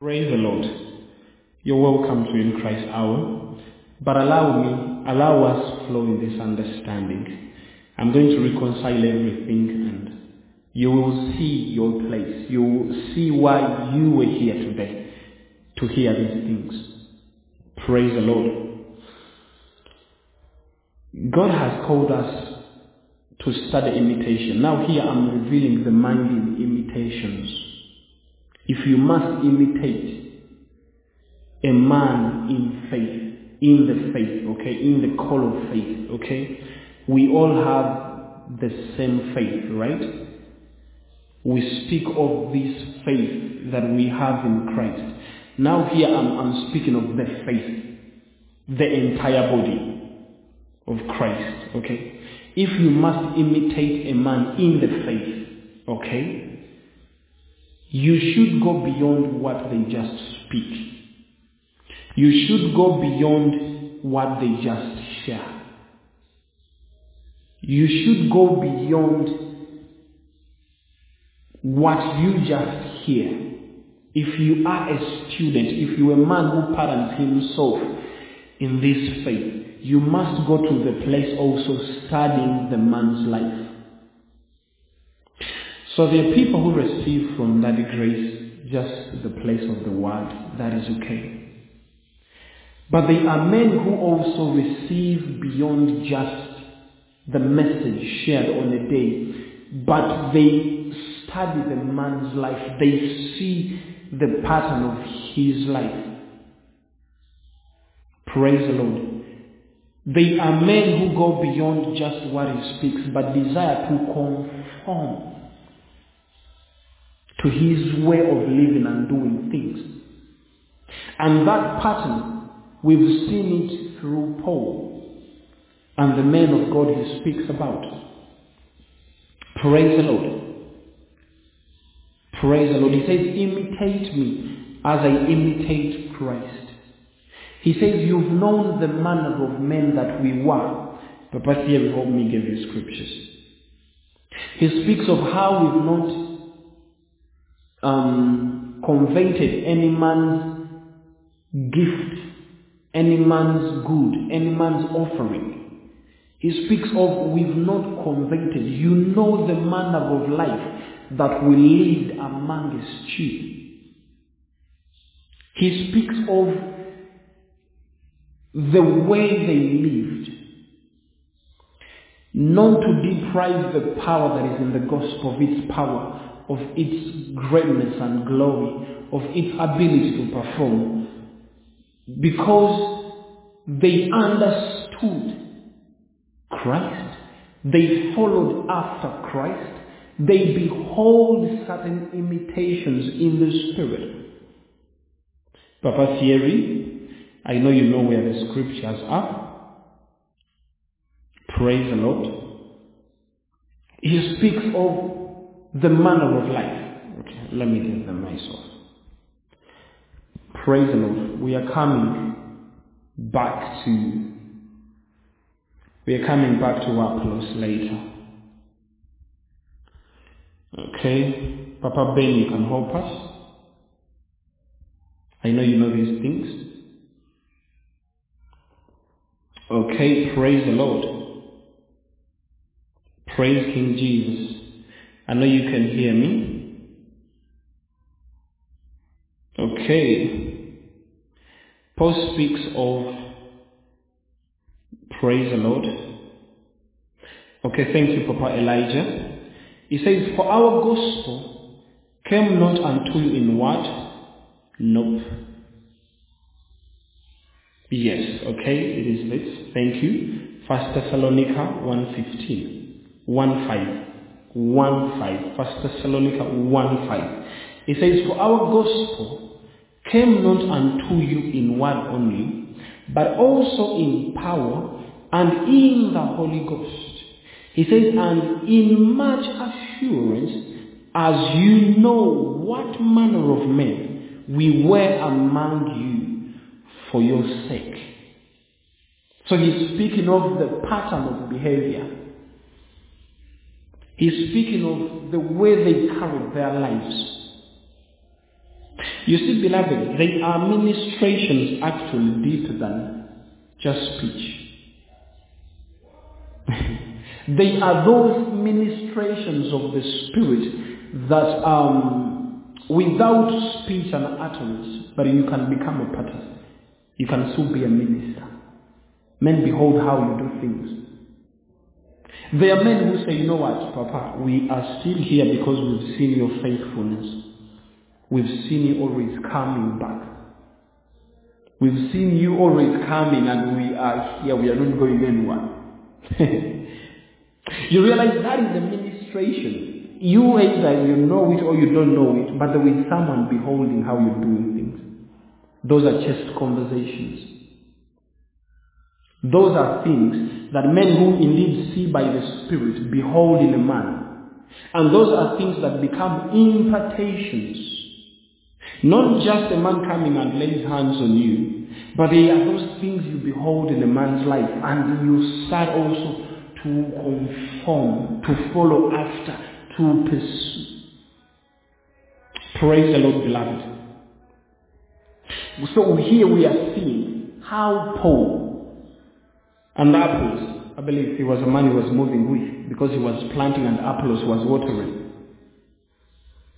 Praise the Lord. You're welcome to In Christ Hour. But allow me, allow us flow in this understanding. I'm going to reconcile everything and you will see your place. You will see why you were here today to hear these things. Praise the Lord. God has called us to study imitation. Now here I'm revealing the mind in imitations. If you must imitate a man in faith, in the faith, okay, in the call of faith, okay, we all have the same faith, right? We speak of this faith that we have in Christ. Now here I'm, I'm speaking of the faith, the entire body of Christ, okay? If you must imitate a man in the faith, okay, you should go beyond what they just speak. You should go beyond what they just share. You should go beyond what you just hear. If you are a student, if you're a man who pardons himself in this faith, you must go to the place also studying the man's life. So there are people who receive from that grace just the place of the word. That is okay. But there are men who also receive beyond just the message shared on a day, but they study the man's life. They see the pattern of his life. Praise the Lord. They are men who go beyond just what he speaks, but desire to conform to his way of living and doing things. And that pattern, we've seen it through Paul and the men of God he speaks about. Praise the Lord. Praise the Lord. He says, imitate me as I imitate Christ. He says, you've known the manner of men that we were. Papa here help me give you scriptures. He speaks of how we've not um, converted any man's gift, any man's good, any man's offering. He speaks of we've not converted. You know the manner of life that we lived among his. He speaks of the way they lived. Not to deprive the power that is in the gospel of its power, of its greatness and glory, of its ability to perform. Because they understood Christ. They followed after Christ. They behold certain imitations in the Spirit. Papa Thierry, I know you know where the scriptures are. Praise the Lord. He speaks of the manner of life. Okay, let me give them myself. Praise the Lord. We are coming back to we are coming back to our close later. Okay, Papa Ben, you can help us. I know you know these things. Okay, praise the Lord. Praise King Jesus. I know you can hear me. Okay. Paul speaks of praise the Lord. Okay, thank you, Papa Elijah. He says, For our gospel came not unto you in what? Nope. Yes, okay, it is this. Thank you. First Thessalonica 1.15. 1.5. 1.5. First Thessalonica 1.5. It says, For our gospel came not unto you in word only, but also in power and in the Holy Ghost. He says, and in much assurance, as you know what manner of men we were among you for your sake. So he's speaking of the pattern of behavior. He's speaking of the way they carried their lives. You see, beloved, they are ministrations actually deeper than just speech. they are those ministrations of the Spirit that um, without speech and utterance, but you can become a pattern. You can still be a minister. Men behold how you do things. There are men who say, you know what, Papa, we are still here because we've seen your faithfulness. We've seen you always coming back. We've seen you always coming and we are here. We are not going anywhere. you realize that is the ministration. You either you know it or you don't know it, but there is someone beholding how you're doing things. Those are just conversations. Those are things that men who indeed see by the Spirit behold in a man. And those are things that become impartations. Not just a man coming and lays hands on you, but they are those things you behold in a man's life and you start also to conform, to follow after, to pursue. Praise the Lord, beloved. So here we are seeing how Paul and Apollos, I believe he was a man he was moving with because he was planting and Apollos was watering.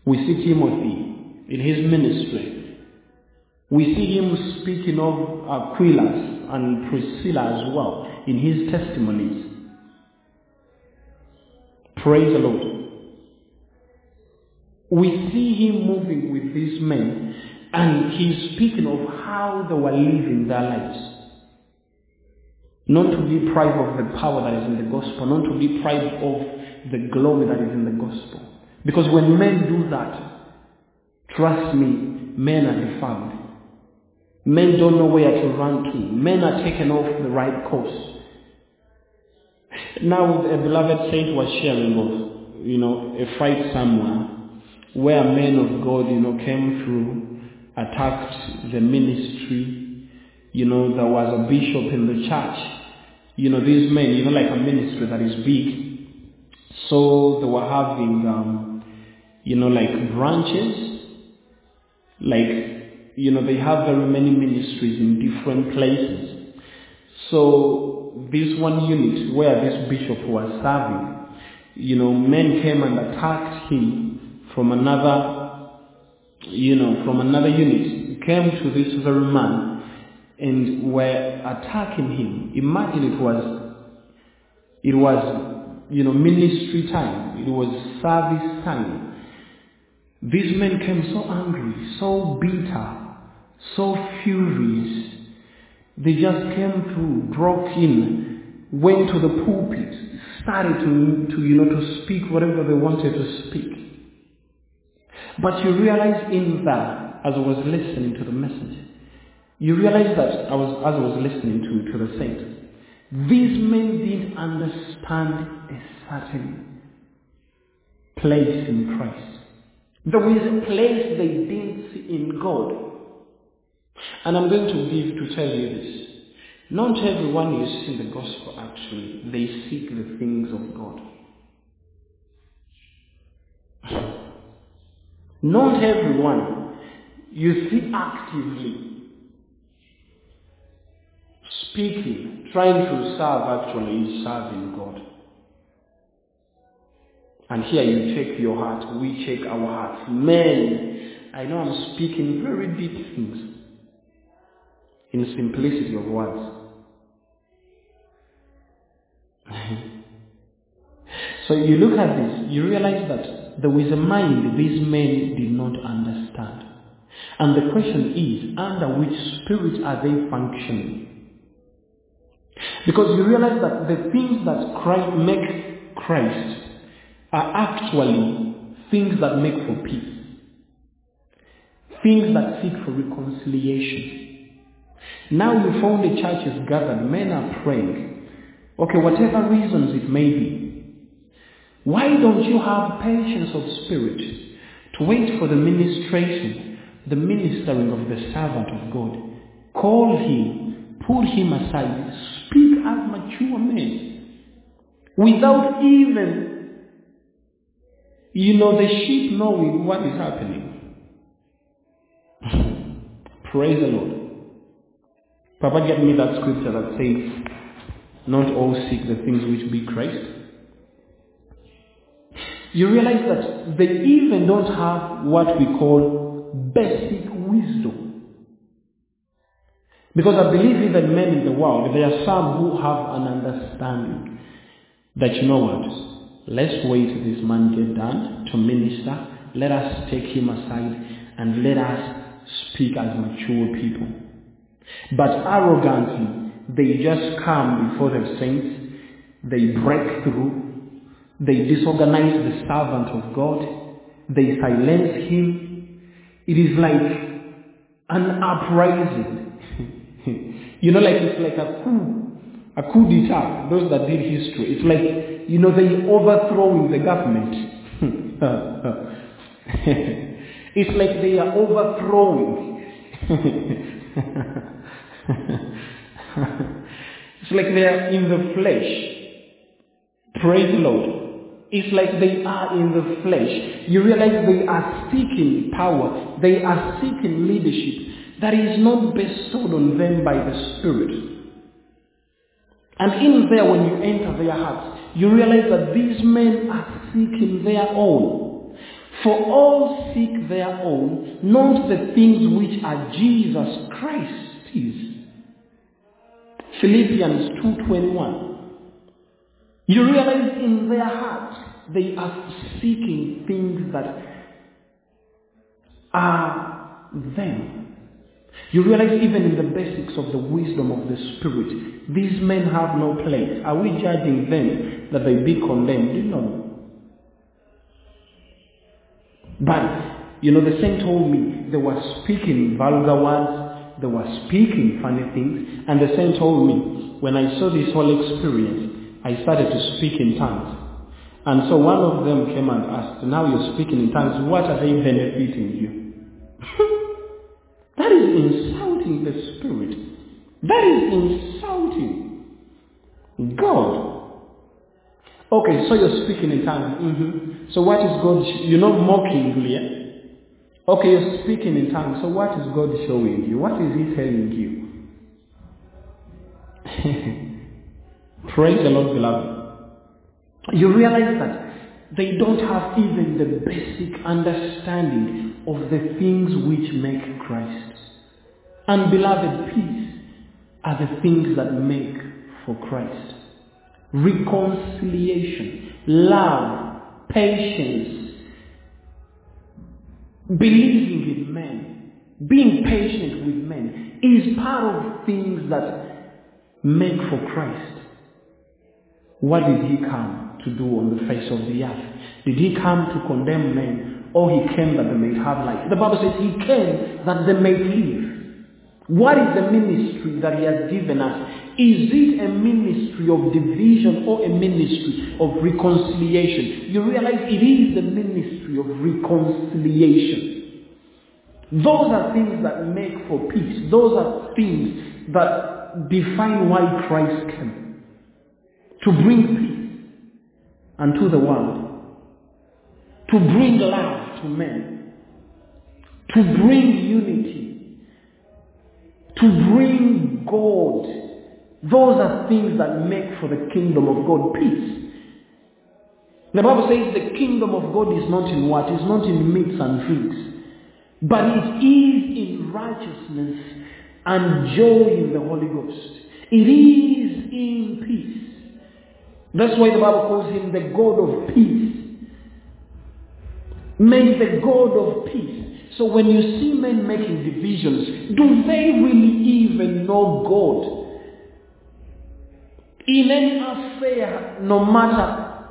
We see Timothy in his ministry. We see him speaking of Aquila and Priscilla as well in his testimonies. Praise the Lord. We see him moving with these men and he's speaking of how they were living their lives. Not to be deprived of the power that is in the gospel, not to be deprived of the glory that is in the gospel. Because when men do that, trust me, men are defiled. Men don't know where to run to. Men are taken off the right course. Now, a beloved saint was sharing of, you know, a fight somewhere where men of God, you know, came through, attacked the ministry. You know, there was a bishop in the church. You know, these men, you know, like a ministry that is big. So they were having, um, you know, like branches. Like, you know, they have very many ministries in different places. So this one unit where this bishop was serving, you know, men came and attacked him from another, you know, from another unit. Came to this very man and were attacking him. Imagine it was, it was, you know, ministry time. It was service time. These men came so angry, so bitter, so furious. They just came through, broke in, went to the pulpit, started to, to, you know, to speak whatever they wanted to speak. But you realize in that, as I was listening to the message, you realize that I was, as I was listening to, to the saint, these men didn't understand a certain place in Christ. There was a place they didn't see in God. And I'm going to give to tell you this. Not everyone you see in the gospel actually, they seek the things of God. Not everyone you see actively speaking, trying to serve actually is serving God. And here you check your heart, we check our hearts. Men, I know I'm speaking very deep things in simplicity of words. so you look at this, you realize that there is a mind these men did not understand. And the question is, under which spirit are they functioning? Because you realize that the things that Christ make Christ are actually things that make for peace. Things that seek for reconciliation. Now you found the church is gathered, men are praying. Okay, whatever reasons it may be. Why don't you have patience of spirit to wait for the ministration, the ministering of the servant of God? Call him, pull him aside, speak as mature men without even, you know, the sheep knowing what is happening. Praise the Lord. Papa, get me that scripture that says, not all seek the things which be Christ. You realize that they even don't have what we call basic wisdom. Because I believe even men in the world, there are some who have an understanding that you know what, let's wait this man get done to minister. Let us take him aside and let us speak as mature people. But arrogantly, they just come before the saints, they break through, they disorganize the servant of God, they silence him. It is like an uprising. You know, like it's like a coup, a coup d'etat, those that did history. It's like, you know, they overthrowing the government. it's like they are overthrowing. it's like they are in the flesh. Praise the Lord. It's like they are in the flesh. You realize they are seeking power. They are seeking leadership that is not bestowed on them by the Spirit. And in there, when you enter their hearts, you realize that these men are seeking their own. For all seek their own, not the things which are Jesus Christ's. Philippians 2.21 You realize in their hearts they are seeking things that are them. You realize even in the basics of the wisdom of the Spirit, these men have no place. Are we judging them that they be condemned? No. But, you know, the saint told me they were speaking vulgar words, they were speaking funny things, and the saint told me, when I saw this whole experience, I started to speak in tongues. And so one of them came and asked, now you're speaking in tongues, what are they benefiting you? insulting the Spirit. That is insulting God. Okay, so you're speaking in tongues. Mm-hmm. So what is God? Sh- you're not mocking, yeah? Okay, you're speaking in tongues. So what is God showing you? What is He telling you? Praise the Lord, beloved. You realize that they don't have even the basic understanding of the things which make Christ. And beloved, peace are the things that make for Christ. Reconciliation, love, patience, believing in men, being patient with men is part of things that make for Christ. What did he come to do on the face of the earth? Did he come to condemn men or he came that they may have life? The Bible says he came that they may live. What is the ministry that he has given us? Is it a ministry of division or a ministry of reconciliation? You realize it is the ministry of reconciliation. Those are things that make for peace. Those are things that define why Christ came. To bring peace unto the world. To bring love to men. To bring unity to bring God. Those are things that make for the kingdom of God peace. The Bible says the kingdom of God is not in what? It's not in meats and drinks. But it is in righteousness and joy in the Holy Ghost. It is in peace. That's why the Bible calls him the God of peace. May the God of peace so when you see men making divisions, do they really even know God? In any affair, no matter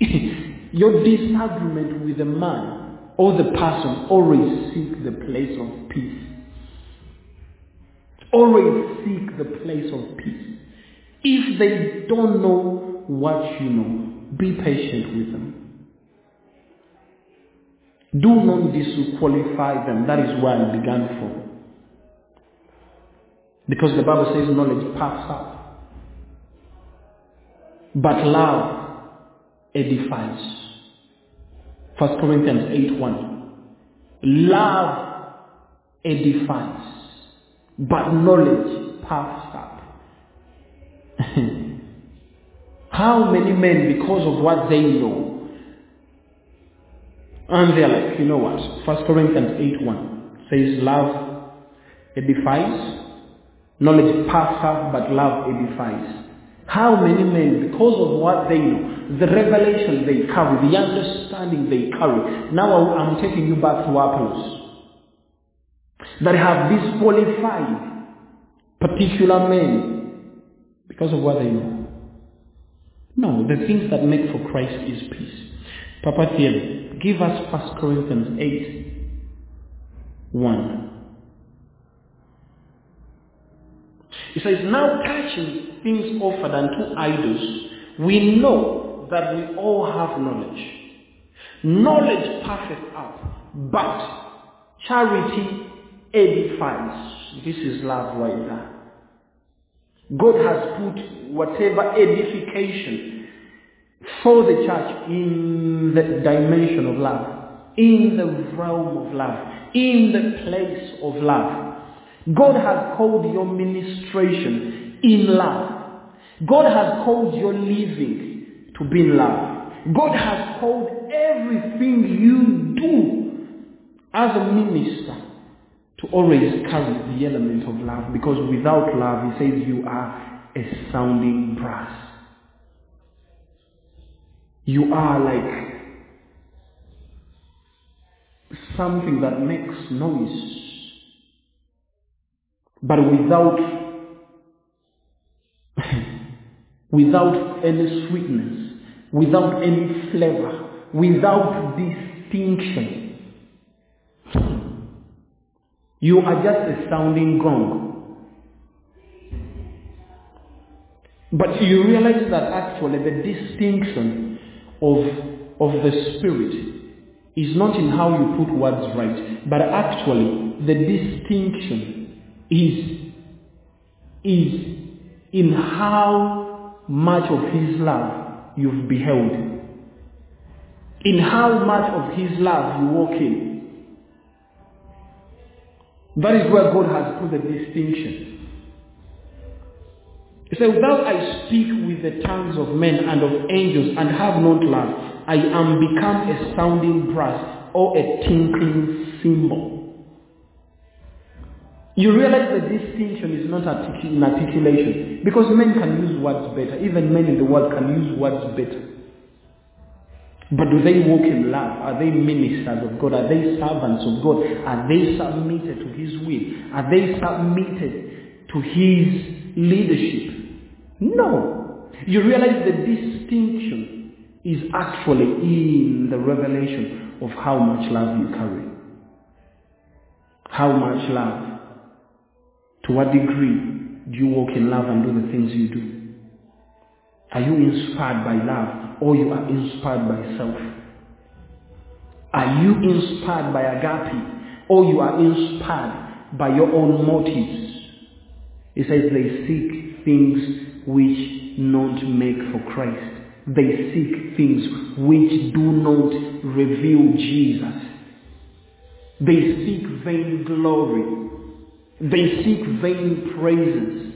your disagreement with a man or the person, always seek the place of peace. Always seek the place of peace. If they don't know what you know, be patient with them. Do not disqualify them. That is where I began from. Because the Bible says knowledge puffs up. But love edifies. 1 Corinthians 8 1. Love edifies. but knowledge puffs up. How many men, because of what they know, and they're like, you know what? First Corinthians 8 1 says, Love edifies, knowledge up, but love edifies. How many men, because of what they know, the revelation they carry, the understanding they carry, now I'm taking you back to Apollos, that have disqualified particular men because of what they know. No, the things that make for Christ is peace. Papa Thierry, give us 1 Corinthians 8, 1. It says, Now touching things offered unto idols, we know that we all have knowledge. Knowledge puffeth up, but charity edifies. This is love right there. God has put whatever edification for the church in the dimension of love, in the realm of love, in the place of love. God has called your ministration in love. God has called your living to be in love. God has called everything you do as a minister to always carry the element of love because without love, he says, you are a sounding brass. You are like something that makes noise. But without without any sweetness, without any flavor, without distinction. You are just a sounding gong. But you realize that actually the distinction of, of the Spirit is not in how you put words right, but actually the distinction is, is in how much of His love you've beheld, in how much of His love you walk in. That is where God has put the distinction. Said, Without I speak with the tongues of men and of angels and have not love, I am become a sounding brass or a tinkling cymbal. You realize the distinction is not in articulation because men can use words better. Even men in the world can use words better. But do they walk in love? Are they ministers of God? Are they servants of God? Are they submitted to His will? Are they submitted to His leadership? No. You realize the distinction is actually in the revelation of how much love you carry. How much love. To what degree do you walk in love and do the things you do? Are you inspired by love or you are inspired by self? Are you inspired by agape or you are inspired by your own motives? He says they seek things which not make for Christ. They seek things which do not reveal Jesus. They seek vain glory. They seek vain praises.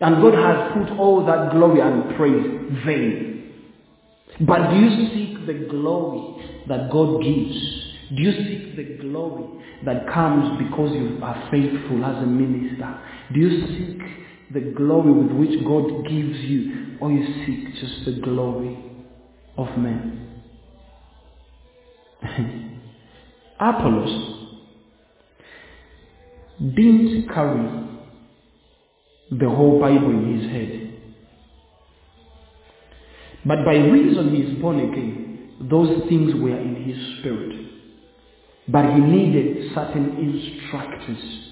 And God has put all that glory and praise vain. But do you seek the glory that God gives? Do you seek the glory that comes because you are faithful as a minister? Do you seek the glory with which God gives you? Or you seek just the glory of men? Apollos didn't carry the whole Bible in his head. But by reason he is born again, those things were in his spirit. But he needed certain instructors.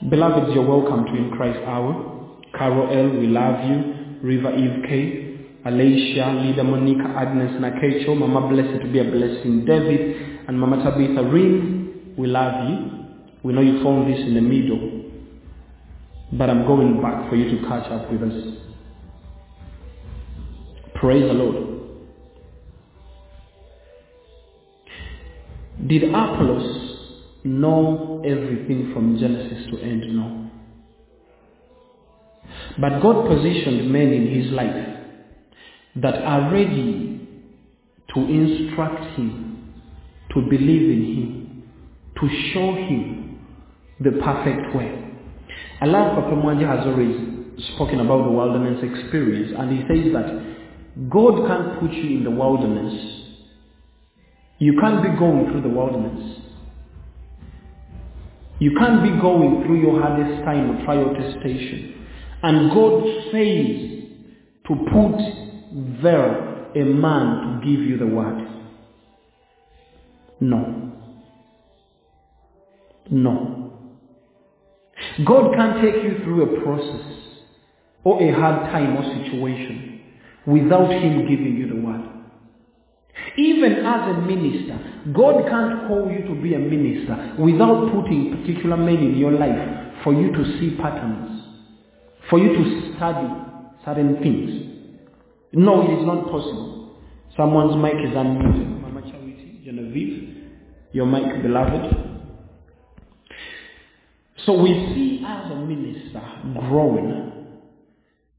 Beloveds, you're welcome to In Christ Hour. Carol L, we love you. River Eve K, Alicia, Leader Monica, Agnes Nakecho, Mama Blessed to be a blessing, David, and Mama Tabitha Rin, we love you. We know you found this in the middle. But I'm going back for you to catch up with us. Praise the Lord. Did Apollos know everything from Genesis to end, no. But God positioned men in his life that are ready to instruct him, to believe in him, to show him the perfect way. I love Papa Mwanje has always spoken about the wilderness experience and he says that God can't put you in the wilderness. You can't be going through the wilderness. You can't be going through your hardest time of trial testation. And God says to put there a man to give you the word. No. No. God can't take you through a process or a hard time or situation without Him giving you the word. Even as a minister, God can't call you to be a minister without putting particular men in your life for you to see patterns, for you to study certain things. No, it is not possible. Someone's mic is unmuted. Mama Charity, Genevieve, your mic, beloved. So we see as a minister growing,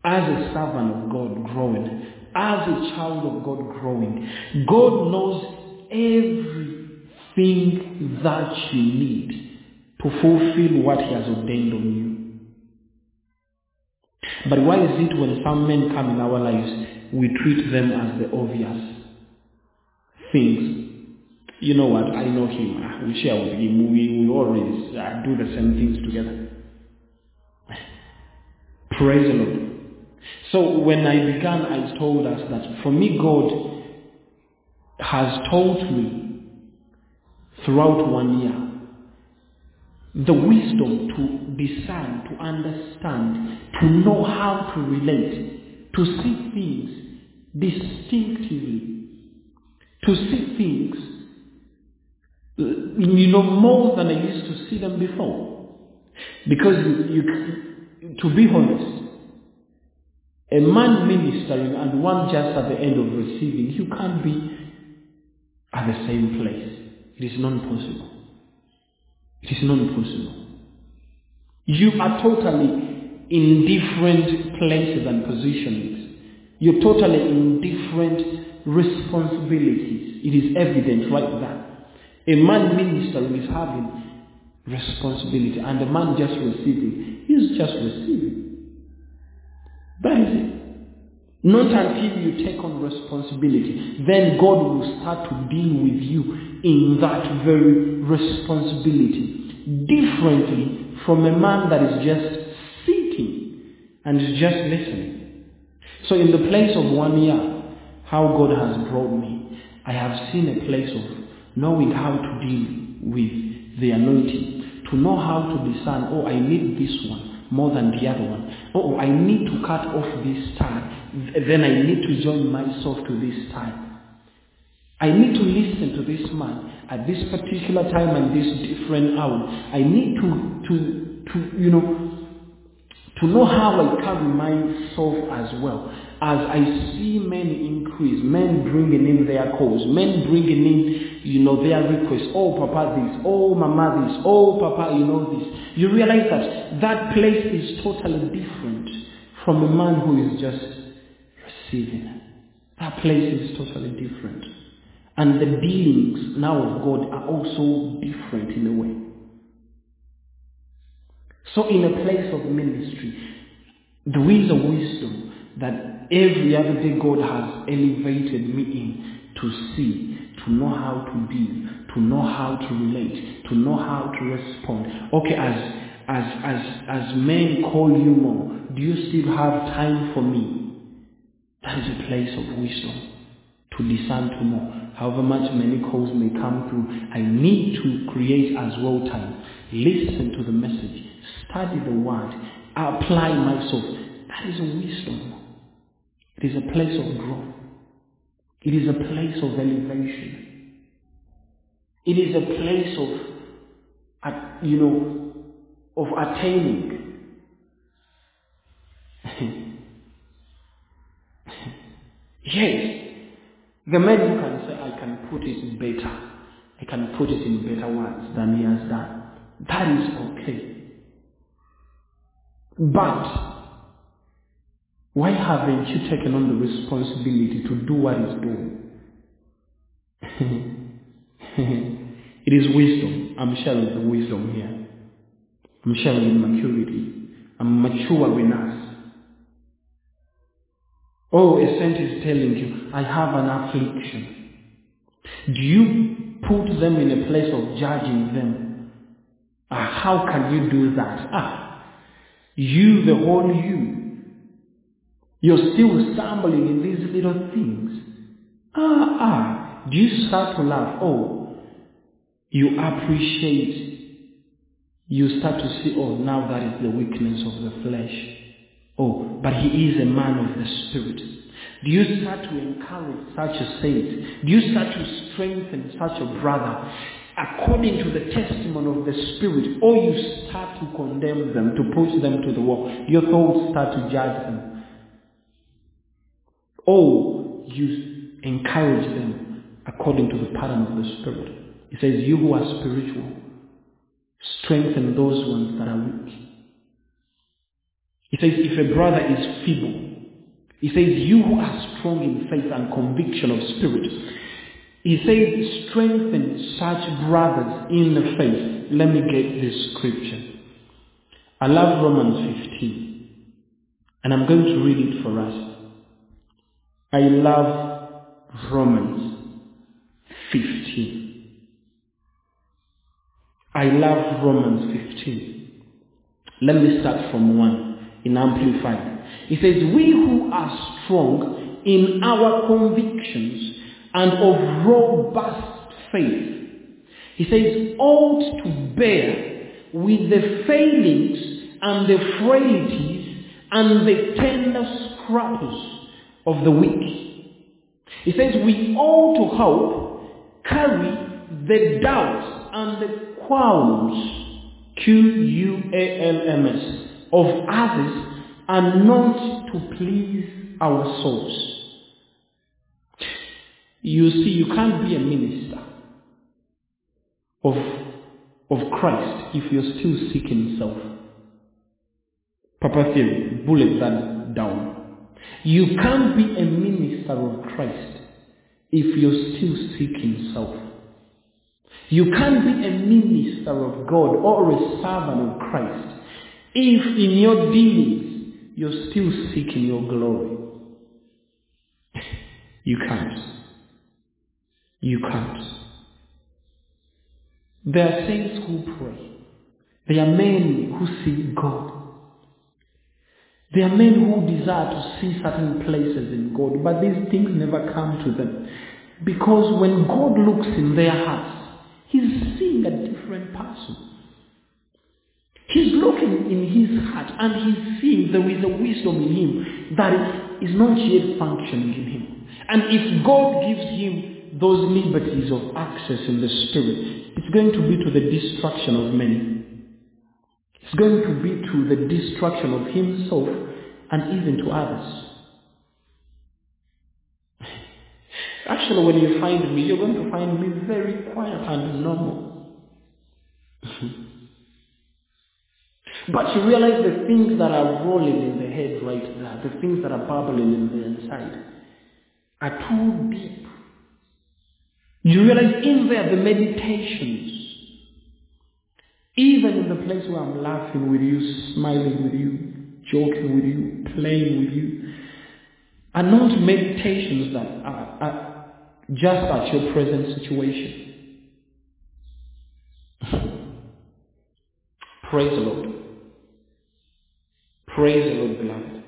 as a servant of God growing, as a child of God growing. God knows everything that you need to fulfill what He has ordained on you. But why is it when some men come in our lives, we treat them as the obvious things? You know what? I know him. We share with him. We, we always uh, do the same things together. Praise the Lord. So when I began, I told us that for me, God has taught me throughout one year the wisdom to discern, to understand, to know how to relate, to see things distinctively, to see things, you know, more than I used to see them before. Because you, to be honest, a man ministering and one just at the end of receiving, you can't be at the same place. It is not possible. It is not possible. You are totally in different places and positions. You're totally in different responsibilities. It is evident right there. A man ministering is having responsibility and a man just receiving. He's just receiving. That is it. Not until you take on responsibility, then God will start to deal with you in that very responsibility. Differently from a man that is just sitting and is just listening. So in the place of one year, how God has brought me, I have seen a place of knowing how to deal with the anointing, to know how to discern, oh, I need this one more than the other one. Oh, I need to cut off this tie. Then I need to join myself to this time. I need to listen to this man at this particular time and this different hour. I need to, to, to, you know, to know how I carry myself as well. As I see men increase, men bringing in their cause, men bringing in, you know, their requests. Oh, Papa this, oh, Mama this, oh, Papa, you know this. You realize that that place is totally different from a man who is just receiving. That place is totally different. And the dealings now of God are also different in a way. So in a place of ministry, there is a wisdom that every other day God has elevated me in to see, to know how to deal, to know how to relate, to know how to respond. Okay, as as as as men call you more, do you still have time for me? That is a place of wisdom to discern to know. However much many calls may come through, I need to create as well time. Listen to the message, study the word, apply myself. That is a wisdom. It is a place of growth. It is a place of elevation. It is a place of, you know, of attaining. yes, the man who can say, I can put it better. I can put it in better words than he has done. That is okay. But why haven't you taken on the responsibility to do what he's doing? it is wisdom. I'm sharing the wisdom here. I'm sharing maturity. I'm mature in us. Oh, a saint is telling you, I have an affliction. Do you put them in a place of judging them? Ah, how can you do that? Ah, you, the whole you, you're still stumbling in these little things. Ah, ah, do you start to laugh? Oh, you appreciate, you start to see, oh, now that is the weakness of the flesh. Oh, but he is a man of the spirit. Do you start to encourage such a saint? Do you start to strengthen such a brother according to the testimony of the Spirit? Or you start to condemn them, to push them to the wall? Your thoughts start to judge them. Or you encourage them according to the pattern of the Spirit. He says, You who are spiritual, strengthen those ones that are weak. He says, if a brother is feeble, he says, you who are strong in faith and conviction of spirit, he says, strengthen such brothers in the faith. Let me get this scripture. I love Romans 15, and I'm going to read it for us. I love Romans 15. I love Romans 15. Let me start from 1 in Amplified. He says, We who are strong in our convictions and of robust faith, he says, ought to bear with the failings and the frailties and the tender scruples of the weak. He says, We ought to help carry the doubts and the qualms, Q-U-A-L-M-S, of others and not to please our souls. You see, you can't be a minister of, of Christ if you're still seeking self. Papa Thierry, bullet that down. You can't be a minister of Christ if you're still seeking self. You can't be a minister of God or a servant of Christ if in your dealings you're still seeking your glory. You can't. You can't. There are saints who pray. There are men who see God. There are men who desire to see certain places in God, but these things never come to them. Because when God looks in their hearts, He's seeing a different person. He's looking in his heart and he's seeing there is a wisdom in him that is not yet functioning in him. And if God gives him those liberties of access in the spirit, it's going to be to the destruction of many. It's going to be to the destruction of himself and even to others. Actually, when you find me, you're going to find me very quiet and normal. But you realize the things that are rolling in the head right there, the things that are bubbling in the inside, are too deep. You realize in there the meditations, even in the place where I'm laughing with you, smiling with you, joking with you, playing with you, are not meditations that are, are just at your present situation. Praise the Lord. Praise the Lord, beloved.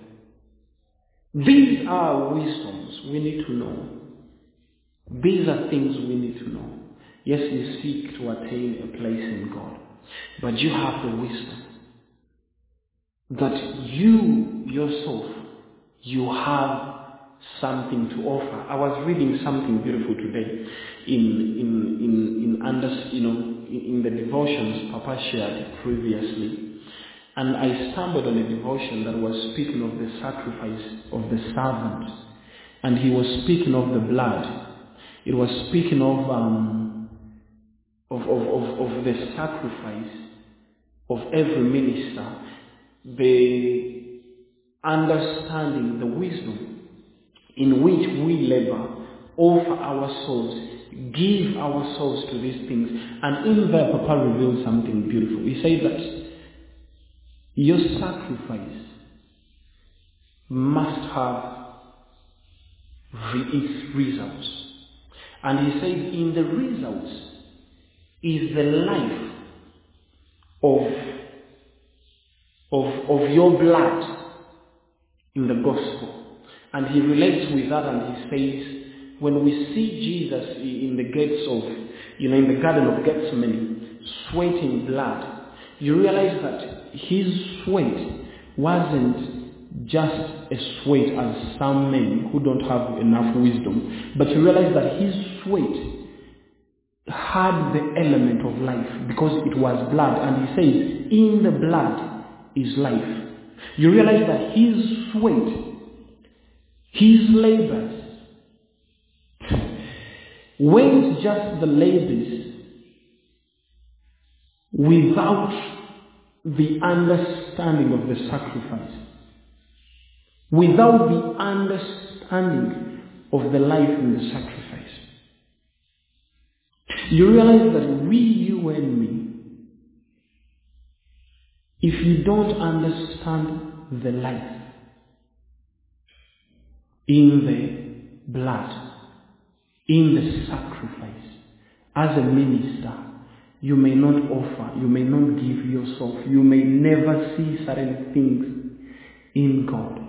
These are wisdoms we need to know. These are things we need to know. Yes, you seek to attain a place in God, but you have the wisdom that you yourself, you have something to offer. I was reading something beautiful today in in in in under, you know in the devotions Papa shared previously. And I stumbled on a devotion that was speaking of the sacrifice of the servant. And he was speaking of the blood. It was speaking of um, of, of, of, of the sacrifice of every minister, the understanding, the wisdom in which we labor, offer ourselves, give ourselves to these things. And in there, Papa revealed something beautiful. He said that your sacrifice must have its results. And he says, in the results is the life of, of, of your blood in the gospel. And he relates with that and he says, when we see Jesus in the gates of, you know, in the Garden of Gethsemane, sweating blood, you realize that his sweat wasn't just a sweat as some men who don't have enough wisdom, but you realize that his sweat had the element of life because it was blood. And he says in the blood is life. You realize that his sweat his labors weren't just the labors without the understanding of the sacrifice without the understanding of the life in the sacrifice you realize that we, you and me, if you don't understand the life in the blood, in the sacrifice, as a minister, you may not offer, you may not give yourself, you may never see certain things in God.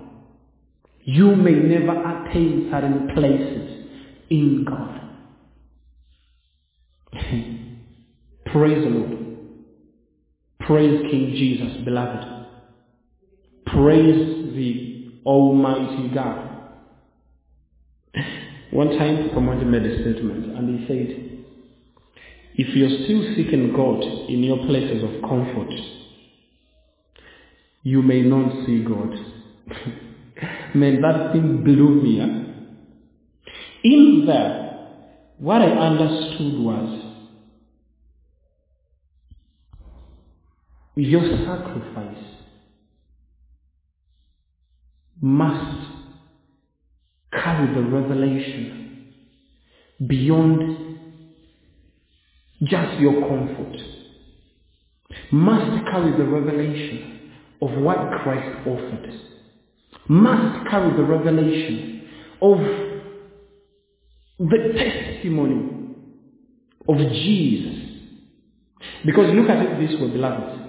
You may never attain certain places in God. Praise the Lord. Praise King Jesus, beloved. Praise the Almighty God. One time, Papa made a statement and he said, if you're still seeking God in your places of comfort, you may not see God. Man, that thing blew me. Huh? In there, what I understood was your sacrifice must carry the revelation beyond just your comfort. Must carry the revelation of what Christ offered. Must carry the revelation of the testimony of Jesus. Because look at it this way, beloved.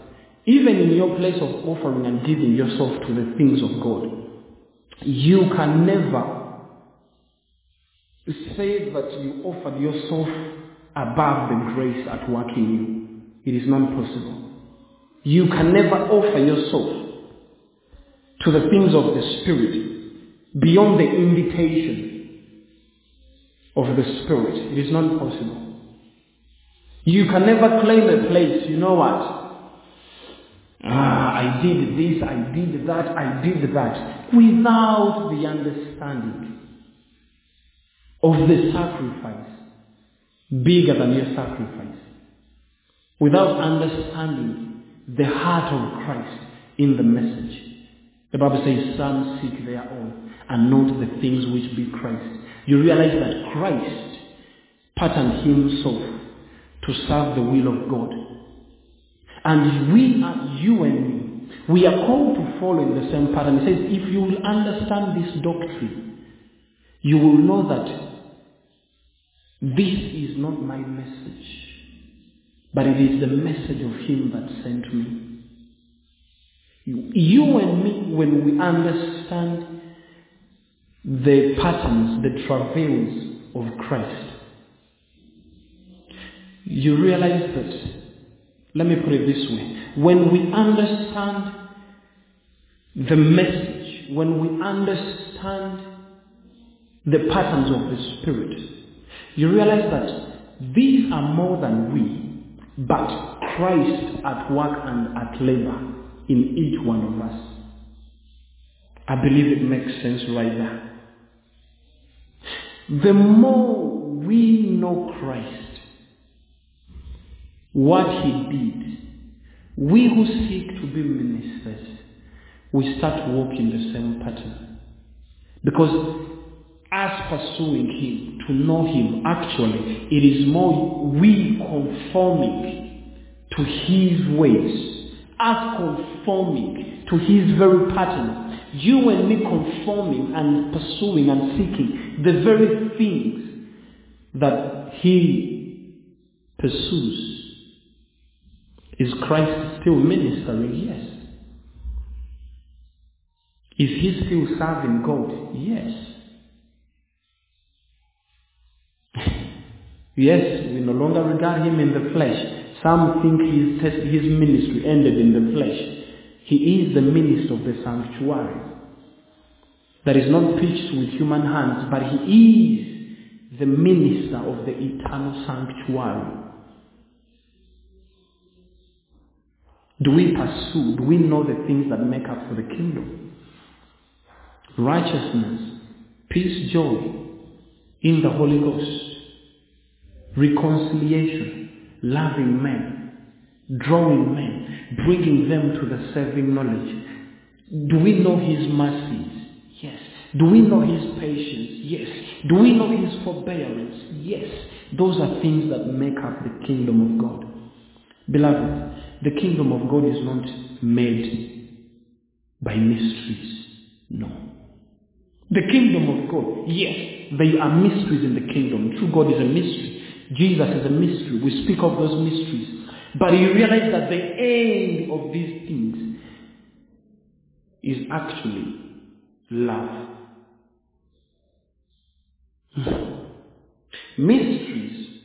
Even in your place of offering and giving yourself to the things of God, you can never say that you offered yourself above the grace at work in you. It is not possible. You can never offer yourself to the things of the Spirit beyond the invitation of the Spirit. It is not possible. You can never claim a place, you know what? Ah, I did this, I did that, I did that, without the understanding of the sacrifice bigger than your sacrifice, without understanding the heart of Christ in the message. The Bible says, Some seek their own and not the things which be Christ. You realize that Christ patterned himself to serve the will of God. And we are you and me. We are called to follow in the same pattern. He says, if you will understand this doctrine, you will know that this is not my message, but it is the message of Him that sent me. You, and me, when we understand the patterns, the travails of Christ, you realize that let me put it this way. When we understand the message, when we understand the patterns of the Spirit, you realize that these are more than we, but Christ at work and at labor in each one of us. I believe it makes sense right there. The more we know Christ, what he did, we who seek to be ministers, we start walking the same pattern. Because us pursuing him, to know him, actually, it is more we conforming to his ways, us conforming to his very pattern. You and me conforming and pursuing and seeking the very things that he pursues. Is Christ still ministering? Yes. Is he still serving God? Yes. Yes, we no longer regard him in the flesh. Some think his, his ministry ended in the flesh. He is the minister of the sanctuary that is not pitched with human hands, but he is the minister of the eternal sanctuary. Do we pursue? Do we know the things that make up for the kingdom? Righteousness, peace, joy in the Holy Ghost, reconciliation, loving men, drawing men, bringing them to the saving knowledge. Do we know His mercies? Yes. Do we know His patience? Yes. Do we know His forbearance? Yes. Those are things that make up the kingdom of God. Beloved, the kingdom of God is not made by mysteries. No. The kingdom of God, yes, there are mysteries in the kingdom. True God is a mystery. Jesus is a mystery. We speak of those mysteries. But you realize that the end of these things is actually love. mysteries,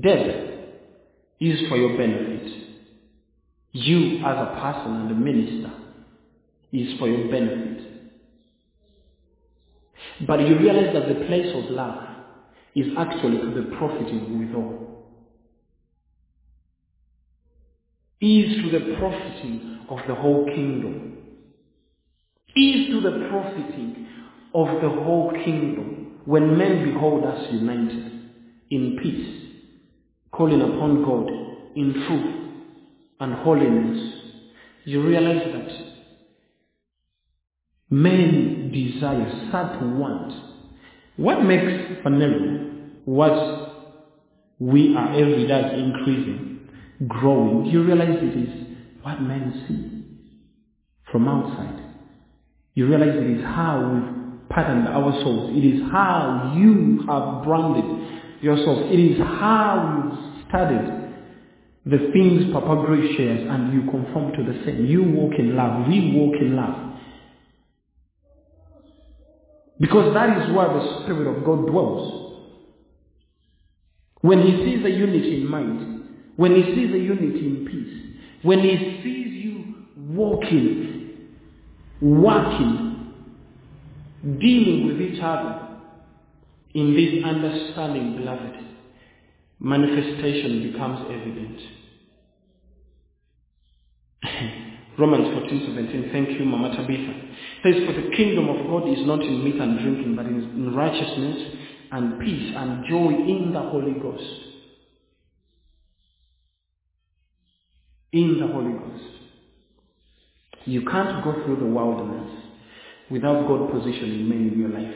death, is for your benefit. You as a person and a minister is for your benefit. But you realize that the place of love is actually to the profiting withal. Is to the profiting of the whole kingdom. Is to the profiting of the whole kingdom when men behold us united in peace, calling upon God in truth and holiness. You realize that men desire, to want. What makes Phaneroo what we are every day increasing, growing? You realize it is what men see from outside. You realize it is how we've patterned ourselves. It is how you have branded yourself. It is how you've studied the things Papa Grace shares and you conform to the same. You walk in love. We walk in love. Because that is where the Spirit of God dwells. When He sees a unity in mind, when He sees a unity in peace, when He sees you walking, working, dealing with each other in this understanding, beloved, manifestation becomes evident. Romans 14, 17. Thank you, Mama Tabitha. Says, For the kingdom of God is not in meat and drinking, but in righteousness and peace and joy in the Holy Ghost. In the Holy Ghost. You can't go through the wilderness without God positioning men in your life.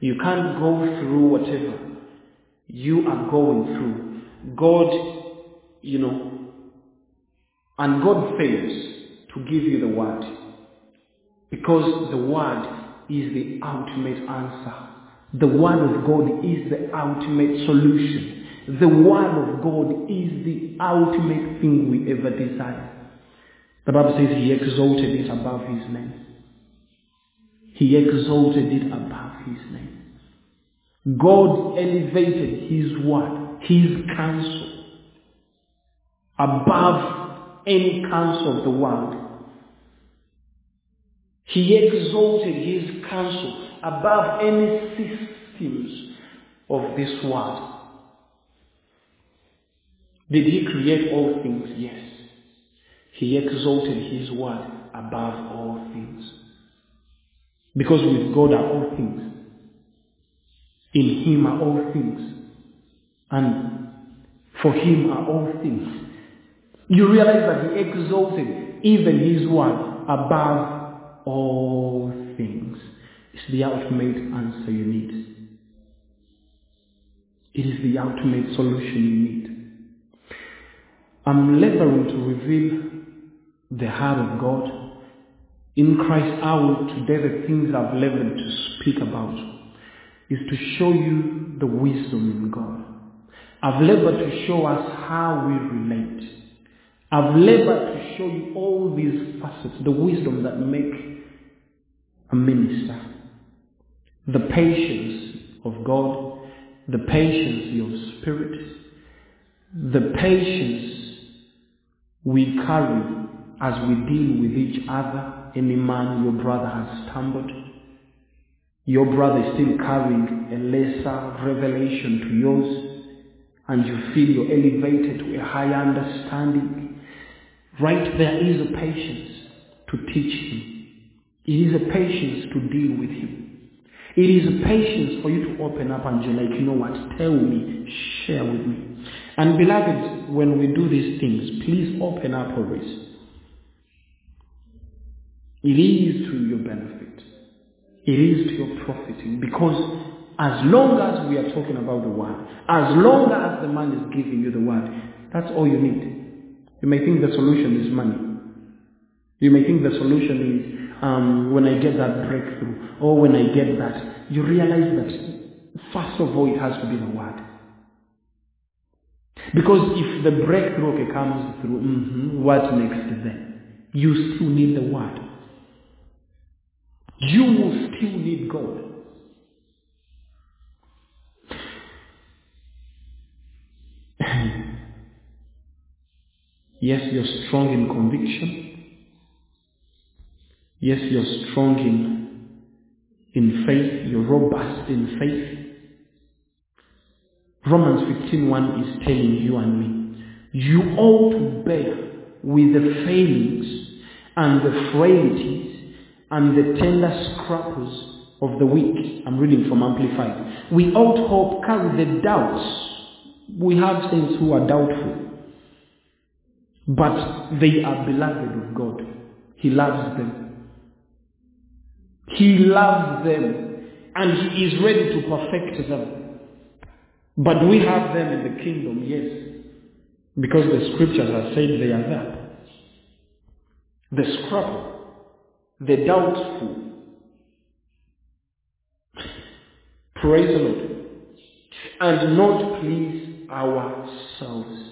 You can't go through whatever you are going through. God, you know, and God fails to give you the word. Because the word is the ultimate answer. The word of God is the ultimate solution. The word of God is the ultimate thing we ever desire. The Bible says he exalted it above his name. He exalted it above his name. God elevated his word, his counsel, above any counsel of the world. He exalted his counsel above any systems of this world. Did he create all things? Yes. He exalted his word above all things. Because with God are all things. In him are all things. And For him are all things. You realize that he exalted even his word above all things. It's the ultimate answer you need. It is the ultimate solution you need. I'm laboring to reveal the heart of God. In Christ, I will today the things I've labored to speak about is to show you the wisdom in God. I've labored to show us how we relate. I've labored to show you all these facets, the wisdom that make a minister. The patience of God, the patience of spirit, the patience we carry as we deal with each other. Any man, your brother has stumbled. Your brother is still carrying a lesser revelation to yours, and you feel you're elevated to a higher understanding. Right there is a patience to teach him. It is a patience to deal with him. It is a patience for you to open up and you're like, you know what, tell me, share with me. And beloved, when we do these things, please open up always. It is to your benefit. It is to your profiting because as long as we are talking about the word, as long as the man is giving you the word, that's all you need. You may think the solution is money. You may think the solution is um, when I get that breakthrough or when I get that. You realize that first of all it has to be the word. Because if the breakthrough okay, comes through, mm-hmm, what next then? You still need the word. You will still need God. yes, you're strong in conviction. Yes, you're strong in, in faith. You're robust in faith. Romans 15.1 is telling you and me, you ought to bear with the failings and the frailties and the tender scruples of the weak. I'm reading from Amplified. To hope carry the doubts. We have saints who are doubtful. But they are beloved of God. He loves them. He loves them. And He is ready to perfect them. But we have them in the kingdom, yes. Because the scriptures have said they are there. The scrupule, the doubtful. Praise the Lord. And not please ourselves.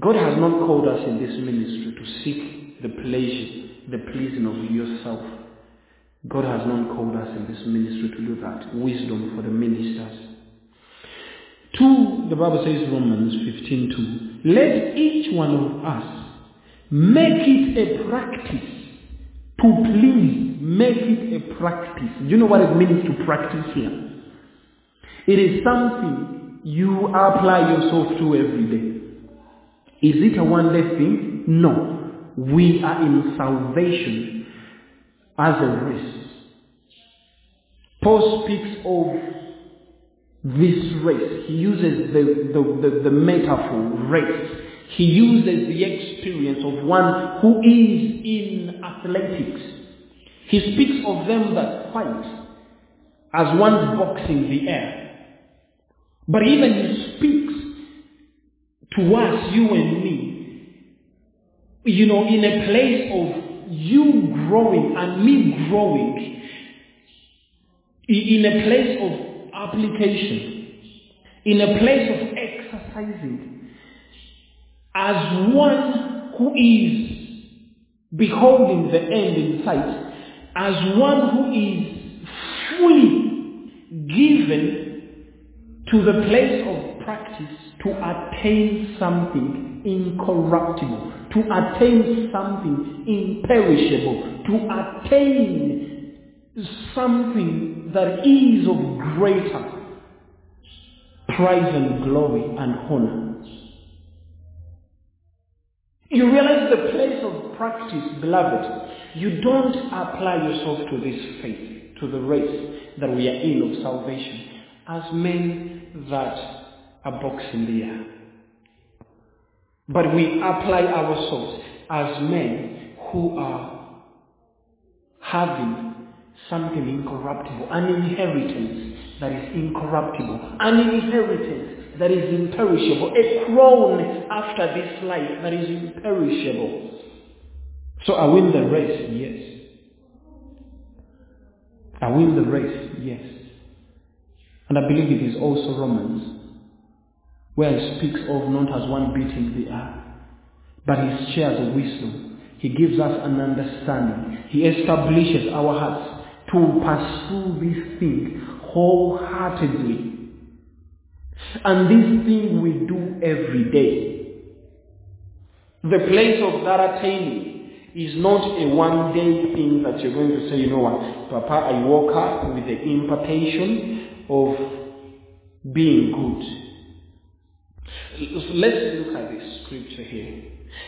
God has not called us in this ministry to seek the pleasure, the pleasing of yourself. God has not called us in this ministry to do that. Wisdom for the ministers. Two, the Bible says Romans 15.2, Let each one of us make it a practice to please. Make it a practice. Do you know what it means to practice here? It is something you apply yourself to every day. Is it a one day thing? No. We are in salvation as a race. Paul speaks of this race. He uses the, the, the, the, metaphor race. He uses the experience of one who is in athletics. He speaks of them that fight as one's boxing the air. But even speaks to us, you and me, you know, in a place of you growing and me growing, in a place of application, in a place of exercising, as one who is beholding the end in sight, as one who is fully given to the place of practice to attain something incorruptible, to attain something imperishable, to attain something that is of greater prize and glory and honor. You realize the place of practice, beloved. You don't apply yourself to this faith, to the race that we are in of salvation, as men that are boxing the air. But we apply ourselves as men who are having something incorruptible, an inheritance that is incorruptible, an inheritance that is imperishable, a crown after this life that is imperishable. So I win the race, yes. I win the race, yes. And I believe it is also Romans, where he speaks of not as one beating the air, but he shares wisdom. He gives us an understanding. He establishes our hearts to pursue this thing wholeheartedly. And this thing we do every day. The place of that attaining is not a one day thing that you're going to say, you know what, Papa, I woke up with the impartation of being good. Let's look at this scripture here.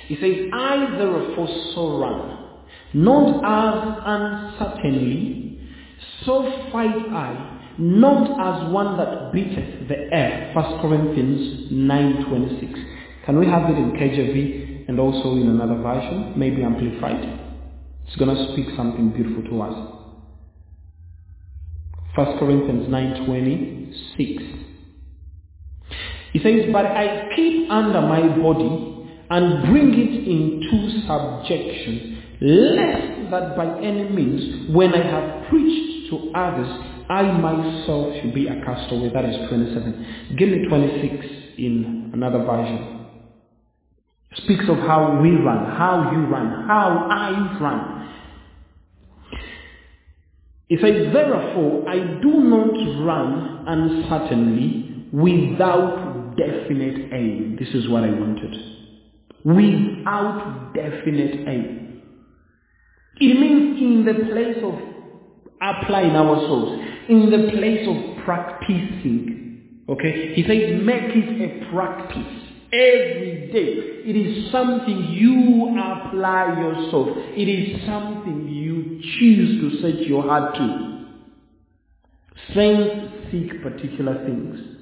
He says, I therefore so run, not as uncertainly, so fight I, not as one that beateth the air. 1 Corinthians 9.26. Can we have it in KJV and also in another version, maybe amplified? It's going to speak something beautiful to us. 1 Corinthians 9.26. He says, But I keep under my body and bring it into subjection, lest that by any means, when I have preached to others, I myself should be a castaway. That is 27. Give me 26 in another version. Speaks of how we run, how you run, how I run. He says, Therefore, I do not run uncertainly without definite aim. This is what I wanted. Without definite aim. It means in the place of applying ourselves, in the place of practicing. Okay? He says, make it a practice. Every day. It is something you apply yourself. It is something you choose to set your heart to. Saints seek particular things.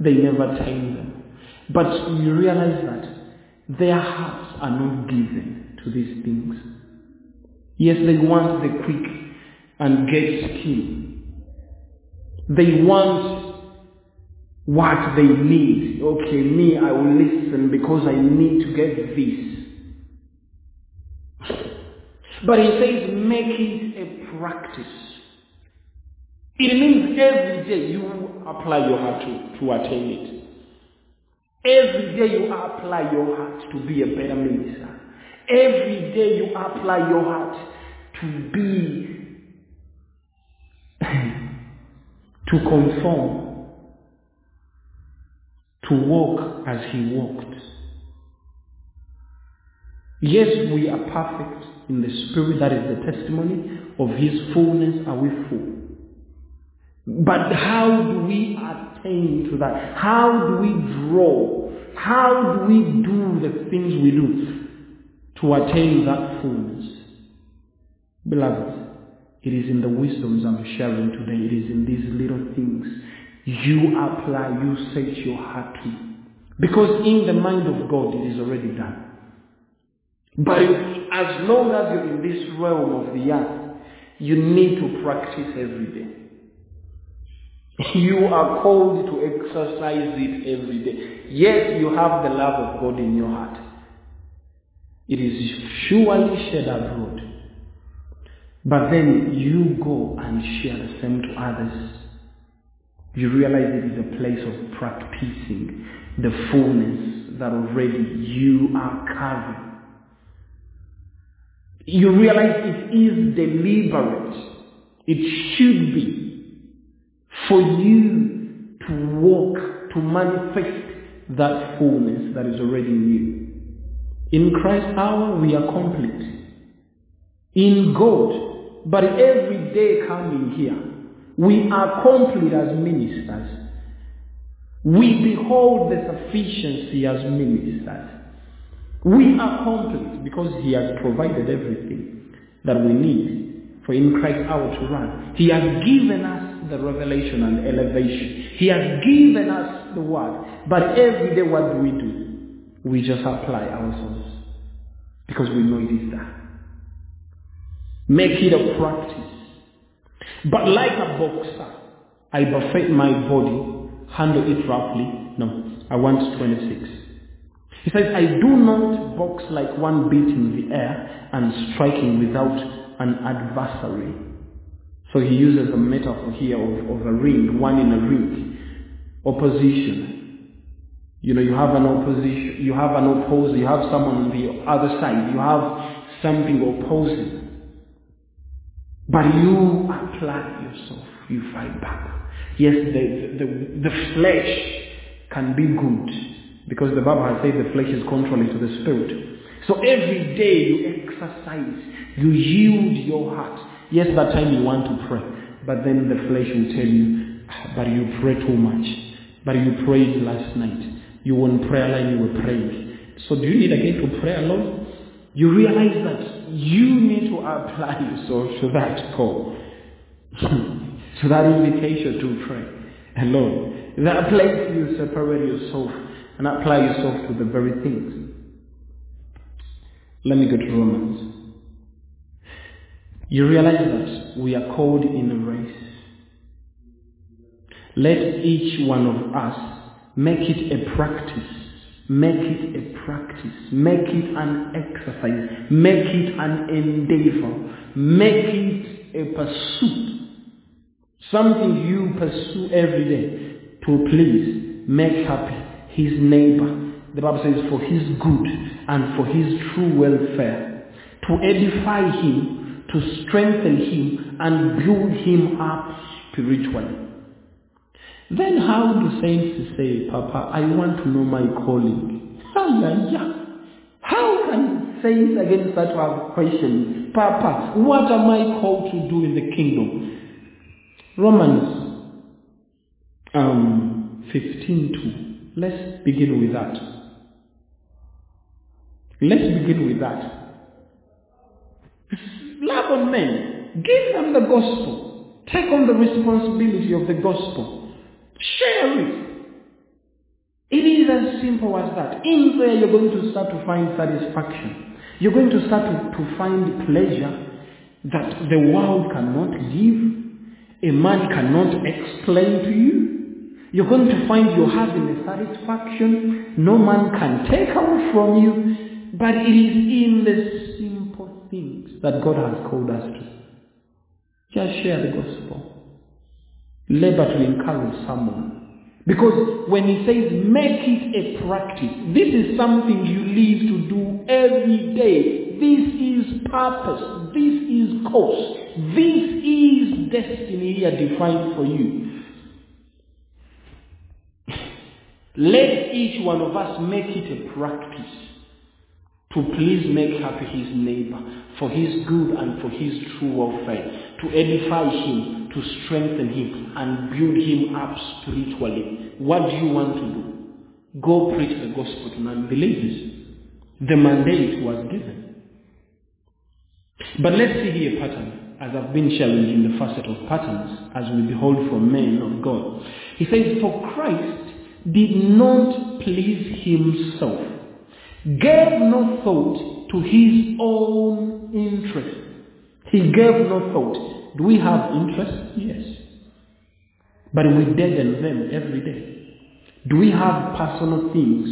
They never attain them. But you realize that their hearts are not given to these things. Yes, they want the quick and get scheme. They want what they need. Okay, me, I will listen because I need to get this. But he says, make it a practice. It means every day you apply your heart to, to attain it. Every day you apply your heart to be a better minister. Every day you apply your heart to be, to conform, to walk as he walked. Yes, we are perfect in the spirit. That is the testimony of his fullness. Are we full? But how do we attain to that? How do we draw? How do we do the things we do to attain that fullness? Beloved, it is in the wisdoms I'm sharing today. It is in these little things you apply, you set your heart to. Because in the mind of God, it is already done. But as long as you're in this realm of the earth, you need to practice every day. You are called to exercise it every day. Yes, you have the love of God in your heart. It is surely shed abroad. But then you go and share the same to others. You realize it is a place of practicing the fullness that already you are carrying. You realize it is deliberate. It should be for you to walk, to manifest that fullness that is already in you. In Christ's hour, we are complete. In God, but every day coming here, we are complete as ministers. We behold the sufficiency as ministers. We are complete because He has provided everything that we need for in Christ hour to run. He has given us the revelation and elevation. He has given us the word. But every day what do we do? we just apply ourselves because we know it is there. Make it a practice. But like a boxer, I buffet my body, handle it roughly. No, I want 26. He says, I do not box like one beating the air and striking without an adversary. So he uses a metaphor here of, of a ring, one in a ring. Opposition. You know, you have an opposition, you have an opposer, you have someone on the other side, you have something opposing. But you apply yourself, you fight back. Yes, the, the, the flesh can be good because the Bible has said the flesh is contrary to the spirit. So every day you exercise, you yield your heart. Yes, that time you want to pray, but then the flesh will tell you, "Ah, but you pray too much. But you prayed last night. You were on prayer line, you were praying. So do you need again to pray alone? You realize that you need to apply yourself to that call, to that invitation to pray alone. That place you separate yourself and apply yourself to the very things. Let me go to Romans. You realize that we are called in a race. Let each one of us make it a practice. Make it a practice. Make it an exercise. Make it an endeavor. Make it a pursuit. Something you pursue every day to please, make happy his neighbor. The Bible says for his good and for his true welfare. To edify him, to strengthen him and build him up spiritually. Then how do saints say, Papa, I want to know my calling? How can saints again start to have questions? Papa, what am I called to do in the kingdom? Romans um, 15 2. Let's begin with that. Let's begin with that. Love on men. Give them the gospel. Take on the responsibility of the gospel. Share it. It is as simple as that. In there, you're going to start to find satisfaction. You're going to start to, to find pleasure that the world cannot give, a man cannot explain to you. You're going to find you're having a satisfaction no man can take away from you, but it is in the things that God has called us to. Just share the gospel. Labor to encourage someone. Because when he says make it a practice, this is something you live to do every day. This is purpose. This is course. This is destiny here defined for you. Let each one of us make it a practice to please make happy his neighbor for his good and for his true welfare, to edify him, to strengthen him, and build him up spiritually. What do you want to do? Go preach the gospel to non-believers. The mandate was given. But let's see here a pattern, as I've been sharing in the facet of patterns, as we behold from men of God. He says, For Christ did not please himself, gave no thought to his own interest. He gave no thought. Do we have interest? Yes. But we deaden them every day. Do we have personal things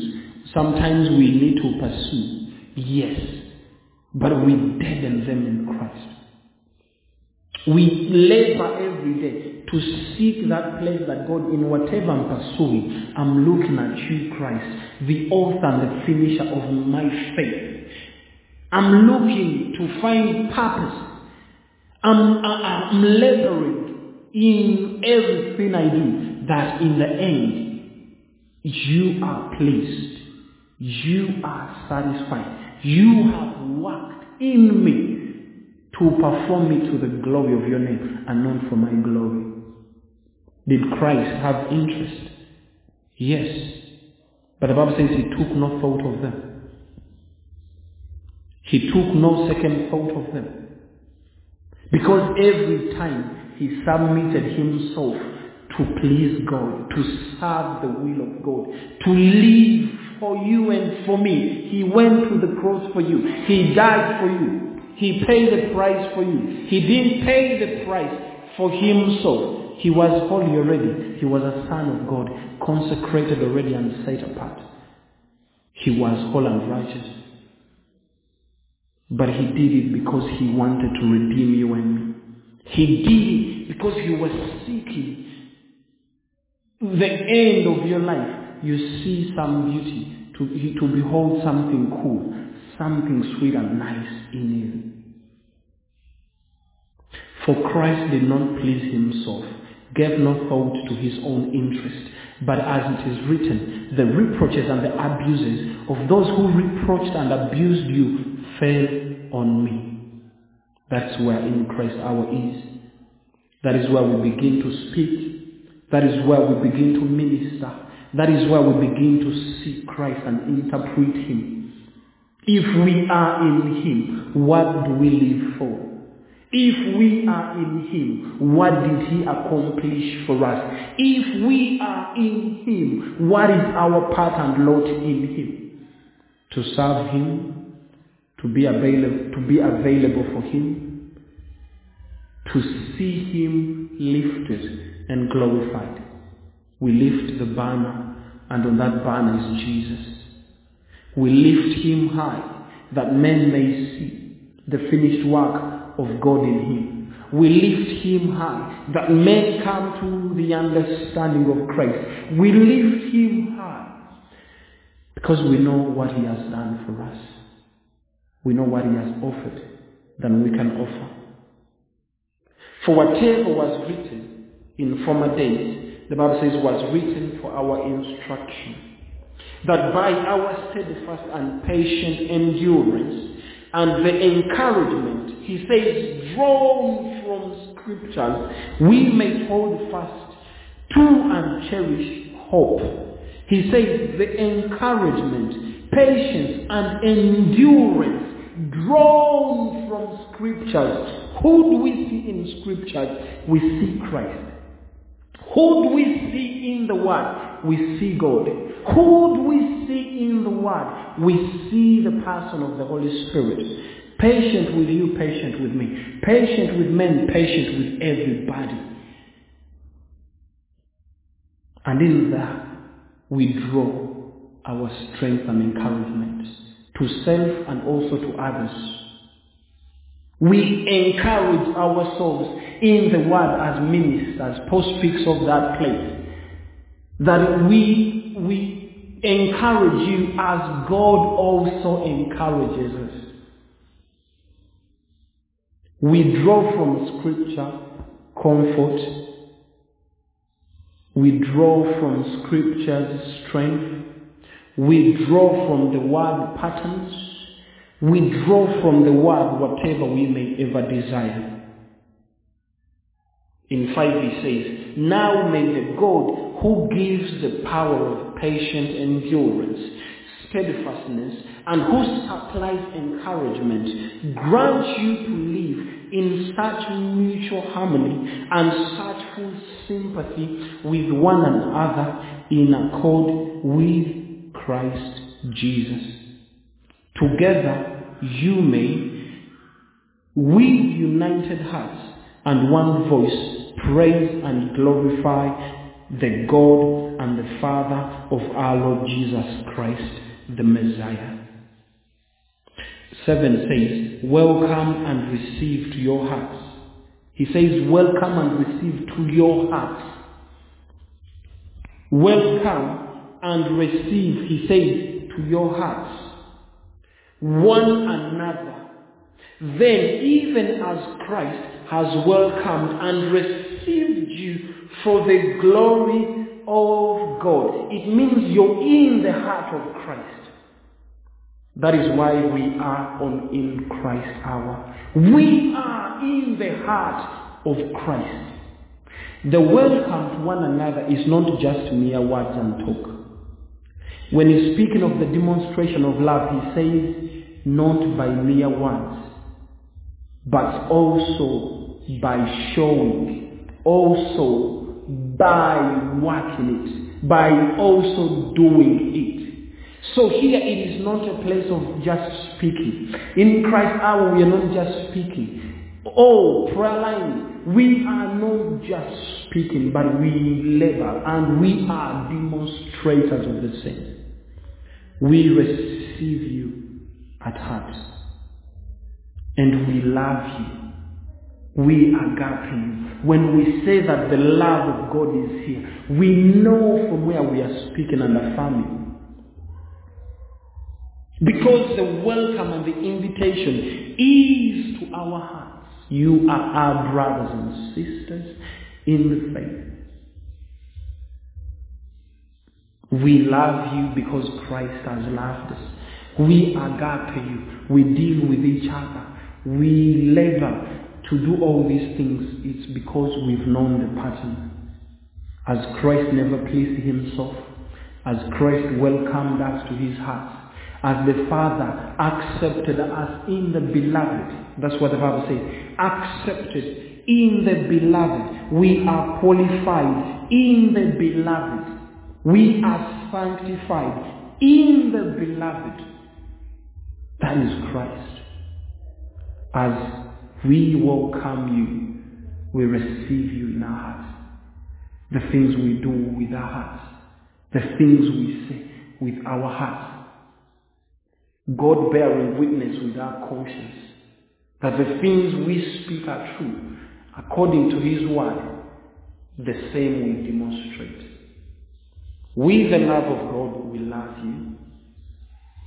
sometimes we need to pursue? Yes. But we deaden them in Christ. We labor every day to seek that place that God, in whatever I'm pursuing, I'm looking at you, Christ, the author and the finisher of my faith. I'm looking to find purpose. I'm, I'm laboring in everything I do that in the end, you are pleased. You are satisfied. You have worked in me to perform it to the glory of your name and not for my glory. Did Christ have interest? Yes. But the Bible says he took no thought of them. He took no second thought of them. Because every time he submitted himself to please God, to serve the will of God, to live for you and for me. He went to the cross for you. He died for you. He paid the price for you. He didn't pay the price for himself. He was holy already. He was a son of God, consecrated already and set apart. He was whole and righteous. But he did it because he wanted to redeem you and me. He did it because he was seeking the end of your life. You see some beauty, to, to behold something cool, something sweet and nice in you. For Christ did not please himself, gave no thought to his own interest, but as it is written, the reproaches and the abuses of those who reproached and abused you fell on me. That's where in Christ our ease. That is where we begin to speak. That is where we begin to minister. That is where we begin to see Christ and interpret Him. If we are in Him, what do we live for? If we are in Him, what did He accomplish for us? If we are in Him, what is our part and lot in Him? To serve Him, to be available, to be available for Him, to see Him lifted and glorified. We lift the banner, and on that banner is Jesus. We lift Him high, that men may see the finished work of God in him. We lift him high, that men come to the understanding of Christ. We lift him high because we know what he has done for us. We know what he has offered than we can offer. For whatever was written in former days, the Bible says was written for our instruction. That by our steadfast and patient endurance and the encouragement, he says, drawn from scriptures, we may hold fast to and cherish hope. He says the encouragement, patience and endurance drawn from scriptures. Who do we see in scriptures? We see Christ. Who do we see in the Word? We see God. Do we see in the Word? We see the person of the Holy Spirit. Patient with you, patient with me. Patient with men, patient with everybody. And in that, we draw our strength and encouragement to self and also to others. We encourage ourselves in the word as ministers. Paul speaks of that place. That we, we encourage you as God also encourages us. We draw from scripture comfort. We draw from scripture's strength. We draw from the word patterns. We draw from the word whatever we may ever desire. In 5 he says, Now may the God who gives the power of patient endurance, steadfastness, and who supplies encouragement, grant you to live in such mutual harmony and such full sympathy with one another in accord with Christ Jesus. Together you may, with united hearts and one voice, praise and glorify the God and the Father of our Lord Jesus Christ, the Messiah. 7 says, Welcome and receive to your hearts. He says, Welcome and receive to your hearts. Welcome and receive, he says, to your hearts. One another. Then, even as Christ has welcomed and received you for the glory of God. It means you're in the heart of Christ. That is why we are on in Christ hour. We are in the heart of Christ. The welcome to one another is not just mere words and talk. When he's speaking of the demonstration of love, he says, not by mere words, but also by showing, also by working it, by also doing it. So here it is not a place of just speaking. In Christ hour we are not just speaking. Oh, prayer line, we are not just speaking, but we labor and we are demonstrators of the same. We receive you at heart. And we love you. We agape you. When we say that the love of God is here, we know from where we are speaking and affirming. Because the welcome and the invitation is to our hearts. You are our brothers and sisters in the faith. We love you because Christ has loved us. We agape you. We deal with each other. We labor to do all these things. It's because we've known the pattern. As Christ never pleased himself, as Christ welcomed us to his heart, as the Father accepted us in the beloved. That's what the Bible says. Accepted in the beloved. We are qualified in the beloved. We are sanctified in the beloved. That is Christ. As we welcome you, we receive you in our hearts. The things we do with our hearts, the things we say with our hearts. God bearing witness with our conscience that the things we speak are true according to His word, the same we demonstrate. With the love of God, we love you.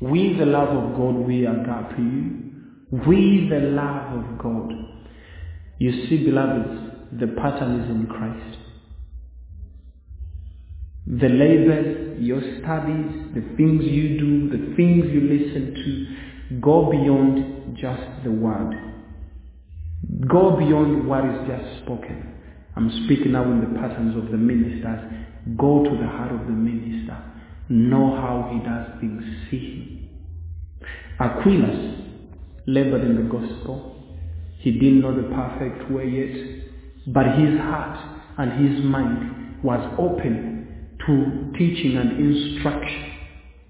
With the love of God, we agape you. With the love of God. You see, beloveds, the pattern is in Christ. The labors, your studies, the things you do, the things you listen to, go beyond just the word. Go beyond what is just spoken. I'm speaking now in the patterns of the ministers. Go to the heart of the minister. Know how he does things. See him. Aquilas labored in the gospel. He didn't know the perfect way yet, but his heart and his mind was open to teaching and instruction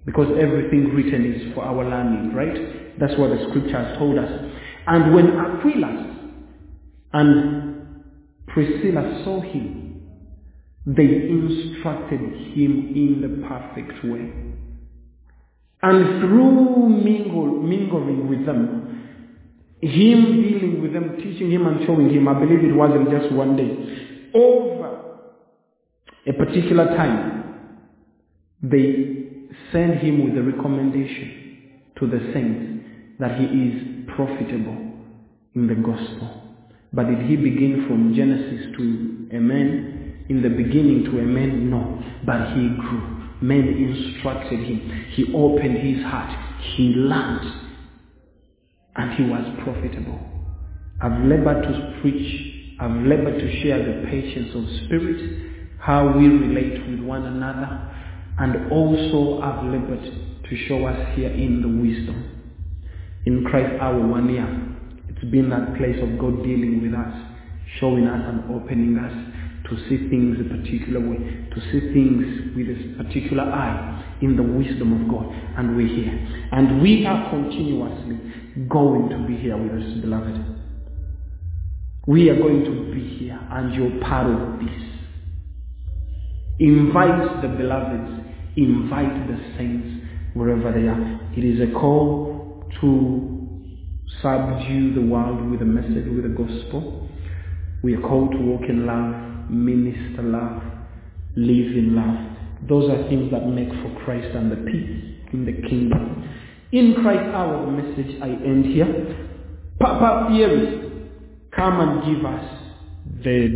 because everything written is for our learning, right? That's what the scripture has told us. And when Aquila and Priscilla saw him, they instructed him in the perfect way. And through mingle, mingling with them, him dealing with them, teaching him and showing him, I believe it wasn't just one day. Over a particular time, they send him with a recommendation to the saints that he is profitable in the gospel. But did he begin from Genesis to Amen? In the beginning to Amen? No. But he grew. Men instructed him. He opened his heart. He learned. And he was profitable. I've labored to preach. I've labored to share the patience of spirit how we relate with one another, and also I've labored to show us here in the wisdom. In Christ our one year, it's been that place of God dealing with us, showing us and opening us to see things a particular way, to see things with a particular eye in the wisdom of God. And we're here. And we are continuously going to be here with us, beloved. We are going to be here, and you're part of this. Invite the beloveds, invite the saints wherever they are. It is a call to subdue the world with a message, with the gospel. We are called to walk in love, minister love, live in love. Those are things that make for Christ and the peace in the kingdom. In Christ our message, I end here. Papa Thierry, come and give us the